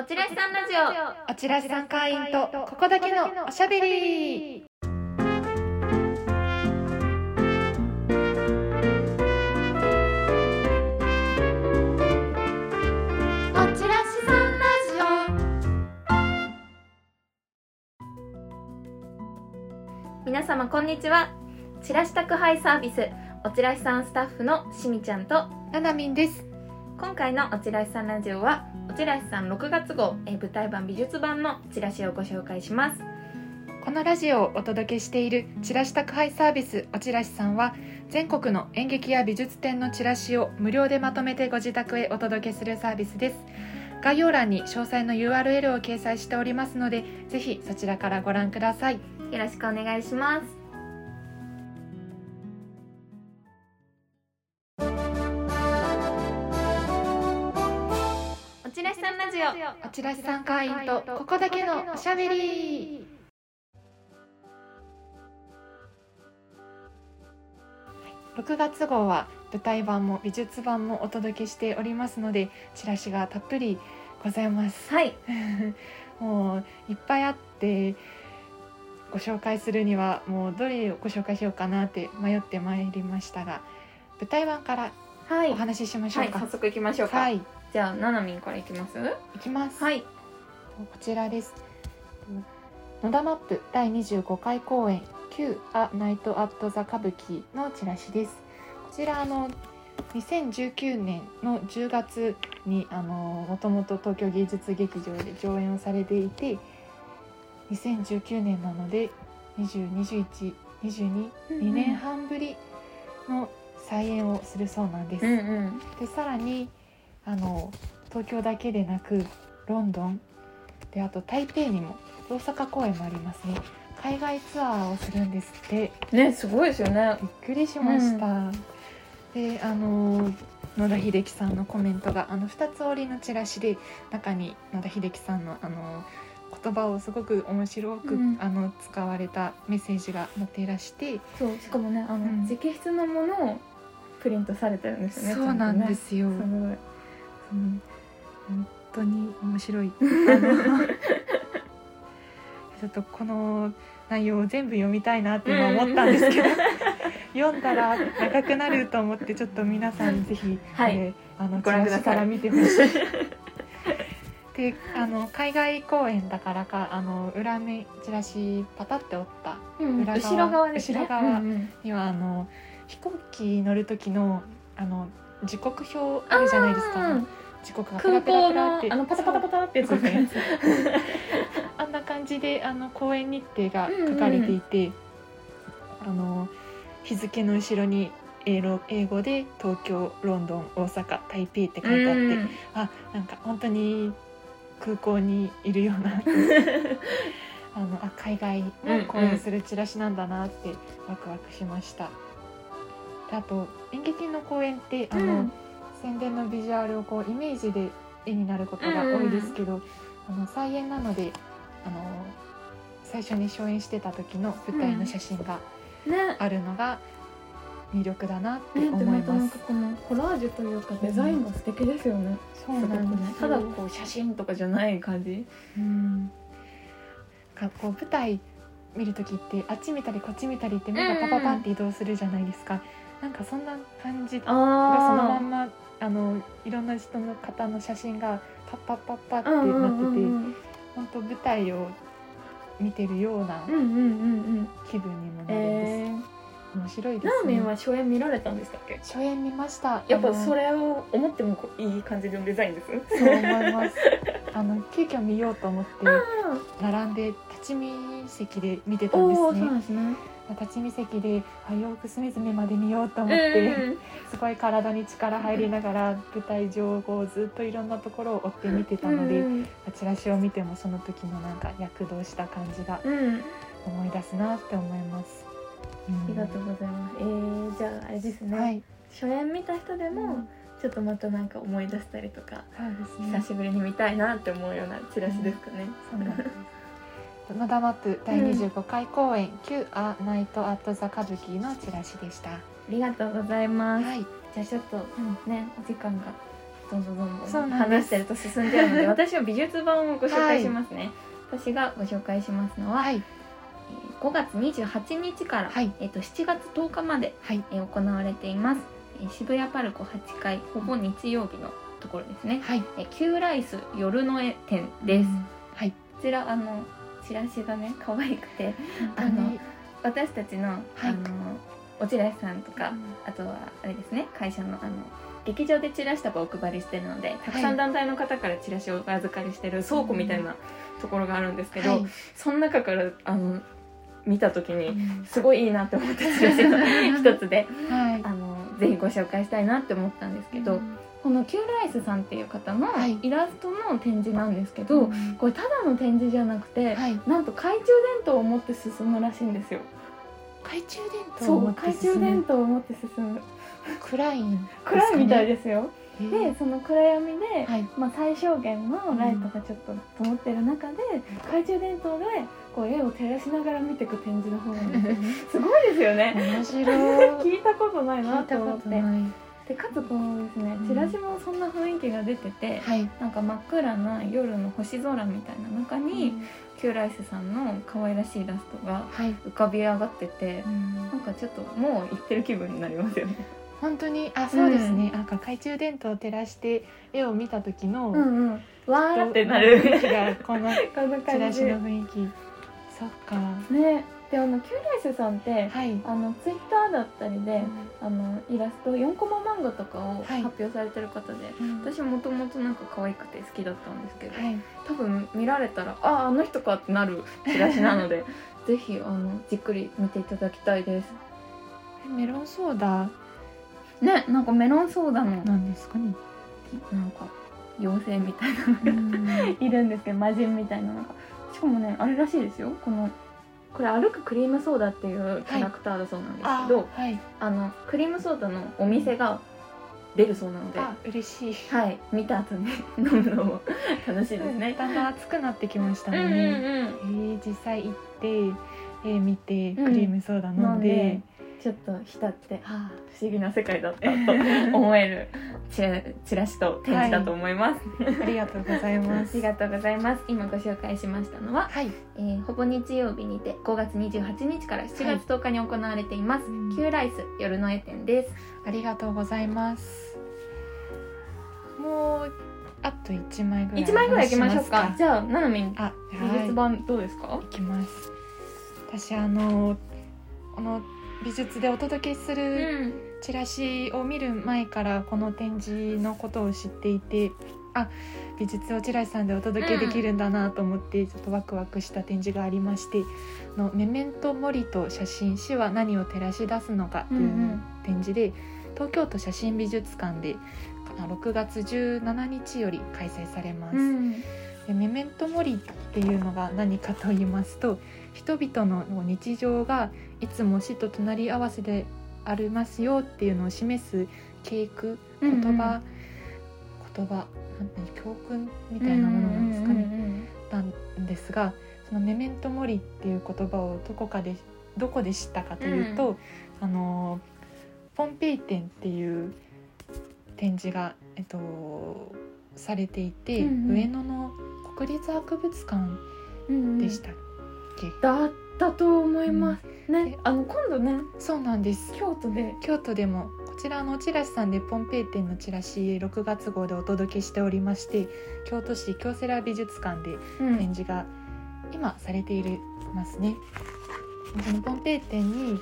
おちらしさんラジオ。おちらしさん会員とここだけのおしゃべり。おちらしさんラジオ。皆様こんにちは。チラシ宅配サービスおちらしさんスタッフのしみちゃんとななみんです。今回のおちらしさんラジオはおちらしさん6月号えー舞台版美術版のチラシをご紹介します。このラジオをお届けしているチラシ宅配サービスおちらしさんは全国の演劇や美術展のチラシを無料でまとめてご自宅へお届けするサービスです。概要欄に詳細の URL を掲載しておりますのでぜひそちらからご覧ください。よろしくお願いしますらしさんラジオおちらしさん会員とここだけのおしゃべり6月号は舞台版も美術版もお届けしておりますのでチラシがたっぷりございます。はい。もういっぱいあってご紹介するにはもうどれをご紹介しようかなって迷ってまいりましたが舞台版からはい。お話ししましょはいうか早速行きましょうか、はい、じゃあななみんから行きます？いきますはいこちらです。野田マップ第25回公演 Q アナイトアットザ歌舞伎のチラシです。こちらあの2019年の10月にあのもともと東京芸術劇場で上演をされていて2019年なので202122 2年半ぶりの再演をするそうなんです。うんうんでさらにあの東京だけでなくロンドンであと台北にも大阪公演もありますね。海外ツアーをするんですって。ねすごいですよね。びっくりしました、であの野田秀樹さんのコメントがあの2つ折りのチラシで中に野田秀樹さんのあの言葉をすごく面白く、うん。あの使われたメッセージが載っていらして。そうしかもねあの、うん。直筆のものをプリントされてるんですよね。そうなんですよ、すごいうん、本当に面白い。ちょっとこの内容を全部読みたいなって今思ったんですけど、読んだら長くなると思ってちょっと皆さんぜひ、はい。えーあのチラシから見てほしい。であの海外公演だからかあの裏目チラシパタって折ったうん裏側後ろ側ね。後ろ側うんうん。にはあの飛行機乗る時のあの時刻表あるじゃないですか。うん時刻がペラ空港ペラペラって。のあのパタパタパタってやつですね。あんな感じであの公演日程が書かれていて、あの日付の後ろに英語で東京ロンドン大阪台北って書いてあって、うん。あなんか本当に空港にいるような あのあ海外も公演するチラシなんだなってワクワクしました。であと演劇の公演ってあの、うん宣伝のビジュアルをこうイメージで絵になることが多いですけど、あの再演なのであの最初に初演してた時の舞台の写真がねあるのが魅力だなってね、思います。たなんかこのコラージュというかデザインが素敵ですよね。そうなんですただこう写真とかじゃない感じ。うんかこう舞台見る時ってあっち見たりこっち見たりって目がパパパンって移動するじゃないですか。なんかそんな感じがそのまあんまあのいろんな人の方の写真がパッパッパッパってなってて、本当舞台を見てるような。気分にもなるんです。ええ。面白いラですね。ーメンは初演見られたんでしたっけ？初演見ました。やっぱそれを思ってもいい感じのデザインです？そう思います。あの急遽見ようと思ってあ並んで立ち見席で見てたおんですね。んですね。立ち見席であよく隅々まで見ようと思うんって、うんすごい体に力入りながら舞台上をずっといろんなところを追って見てたので、うんチラシを見てもその時のなんか躍動した感じが思い出すなって思います。うんありがとうございます。えー、じゃああれですね。はい、初演見た人でも、うんちょっとまたなんか思い出したりとか、そうですね久。しぶりに見たいなって思うようなチラシですかね。そうなんです。野田マップ第25回公演「Q A Night At The Kabuki」のチラシでした。ありがとうございます。はい、じゃあちょっとねお時間がどんどんどんどん話してると進んじゃうので 私は美術版をご紹介しますね、私がご紹介しますのは、はい。えー5月28日から、はい。えー、と7月10日まで、はい。えー行われています、えー渋谷パルコ8階ほぼ日曜日のところですね、はい。えー、キューライス夜の絵展です、うん。はい。こちらあのチラシがね可愛くてあの私たちの,、はい。あのおチラシさんとか、あとはあれですね会社のあの劇場でチラシ束をお配りしてるのでたくさん団体の方からチラシをお預かりしてる倉庫みたいなところがあるんですけど、はい。その中からあの見た時にうん。すごいいいなって思ったチラシの 一つではい。あのぜひご紹介したいなって思ったんですけど、このキューライスさんっていう方のはい。イラストの展示なんですけど、うん。これただの展示じゃなくて、はい。なんと懐中電灯を持って進むらしいんですよ。懐中電灯を持懐中進む。電灯を持って進む。暗いね。暗いみたいですよ。でその暗闇で、はい。まあ、最小限のライトがちょっと灯ってる中で、懐中電灯でこう絵を照らしながら見ていく展示の方なんですよ すごいですよね。面白い。聞いたことないなと思って。でかつこのですねうん。チラシもそんな雰囲気が出てて、はい。なんか真っ暗な夜の星空みたいな中に、キューライスさんの可愛らしいイラストがはい。浮かび上がっててなんかちょっともう行ってる気分になりますよね。本当にあそうですね、なんか懐中電灯を照らして絵を見た時の、うんうん。わーってな雰る。囲気がこの チラシの。雰囲気そっか。ね。であのキューライスさんってはい。あのツイッターだったりで、あのイラスト4コマ漫画とかをはい。発表されてる方で、うん。私もともとなんか可愛くて好きだったんですけど、はい。多分見られたらああの人かってなるチラシなので ぜひあのじっくり見ていただきたいです。えメロンソーダ？ねなんかメロンソーダのなんですかね。なんか妖精みたいなのが いるんですけど魔人みたいなのがしかもねあれらしいですよ。このこれ歩くクリームソーダっていうキャラクターだそうなんですあけど、はい。あのクリームソーダのお店が出るそうなので、あ嬉しい。はい。見た後に飲むのも楽しいですね。だんだん暑くなってきましたうんうんので、うん。えー実際行って絵見てうん。クリームソーダ飲飲んで。んで、ちょっと浸ってあ。不思議な世界だったと思えるチラチラシと展示だと思います。ありがとうございあます。りがとうございます。今ご紹介しましたのは、はい。えーほぼ日曜日にて5月28日から7月10日に行われています、うん。キューライス夜の絵展です。ありがとうございます。もうあと一枚ぐらい1枚ぐらい行きましょうか。じゃあななみんあ美はい。術版どうですか？いきます。私あのこの美術でお届けすうるんチラシを見る前からこの展示のことを知っていてあ美術をチラシさんでお届けできるんだなと思ってちょっとワクワクした展示がありまして「のメメントモリと写真死は何を照らし出すのか」といううんうん。展示で東京都写真美術館であ6月17日より開催されます。うんでメメントモリっていうのが何かと言いますと人々の日常がいつも死と隣り合わせでありますよっていうのを示す警句言葉、言葉なんて教訓みたいなものなんですかね、なんですがそのメメントモリっていう言葉をどこかでどこで知ったかというと、あのポンペイ展っていう展示が、えっと、されていて、うんうん。上野の国立博物館うんでしたっけ、だったと思います、ね。であの今度ねそうなんです。京都で。京都でもこちらのチラシさんでポンペイ展のチラシ6月号でお届けしておりまして京都市京セラ美術館でうん。展示が今されているますね。そのポンペイ展に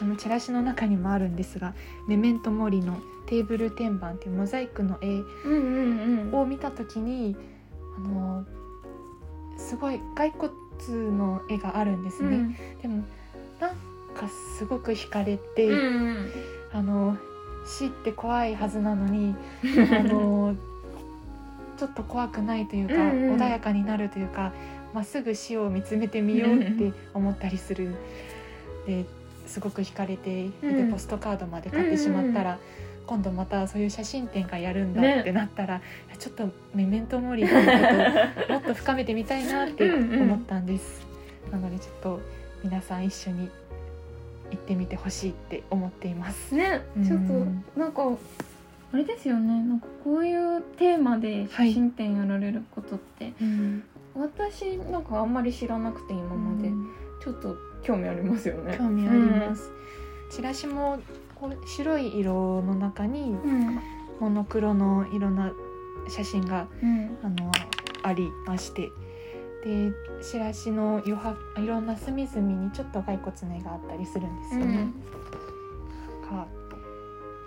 あのチラシの中にもあるんですがメメントモリのテーブル天板っていうモザイクの絵うんうんうん。を見た時にあのすごい骸骨の絵があるんですね。うん。でもなんかすごく惹かれて、うんうん。あの死って怖いはずなのに あのちょっと怖くないというか、うんうん。穏やかになるというかまっすぐ死を見つめてみようって思ったりする。ですごく惹かれていて、うん。ポストカードまで買ってしまったら、今度またそういう写真展がやるんだね。ってなったら、いやちょっとメメントモリのことをもっと深めてみたいなって思ったんです。なのでちょっと皆さん一緒に行ってみてほしいって思っています。ねうん。ちょっとなんかあれですよね。なんかこういうテーマで写真展やられることって、うん。私なんかあんまり知らなくて今まで、ちょっと興味ありますよね。興味あります、チラシもこう白い色の中にうん。モノクロのいろんな写真がうん。あのありましてでチラシの余白いろんな隅々にちょっと骸骨の絵があったりするんですよね。なんか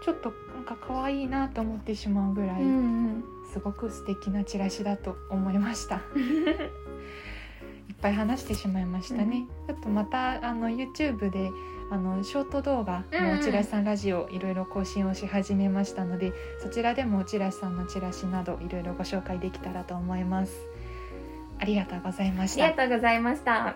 ちょっとなんか可愛いなと思ってしまうぐらい、うんうんすごく素敵なチラシだと思いました。いっぱい話してしまいましたね。ちょっとまたあの YouTube であのショート動画のおちらしさんラジオいろいろ更新をし始めましたので、そちらでもおちらしさんのチラシなどいろいろご紹介できたらと思います。ありがとうございましありがた。とうございました。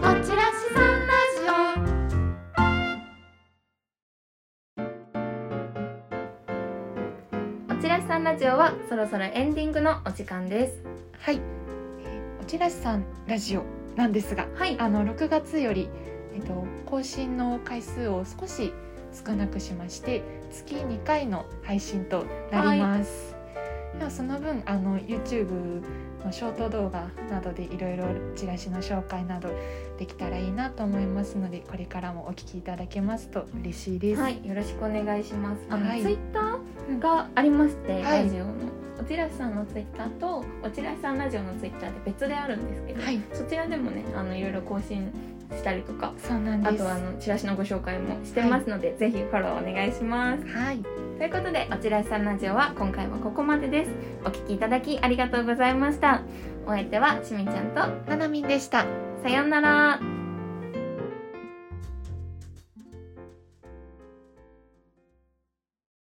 おちらしさんラおちらしさんラジオはそろそろエンディングのお時間です。はい、えーおちらしさんラジオなんですが、はい。あの6月より、えっと、更新の回数を少し少なくしまして月2回の配信となります。ではその分あの YouTube のショート動画などでいろいろチラシの紹介などできたらいいなと思いますのでこれからもお聞きいただけますと嬉しいです。はい。よろしくお願いします。あの、はい。ツイッターがありまして、はい。ラジオのおちらしさんのツイッターとおちらしさんラジオのツイッターで別であるんですけど、はい。そちらでもねあのいろいろ更新したりとかそうなんです。あとはあのチラシのご紹介もしてますので、ぜひフォローお願いします。はい、ということでおちらしさんラジオは今回はここまでです。お聞きいただきありがとうございました。お相手はしみちゃんとななみんでした。さようなら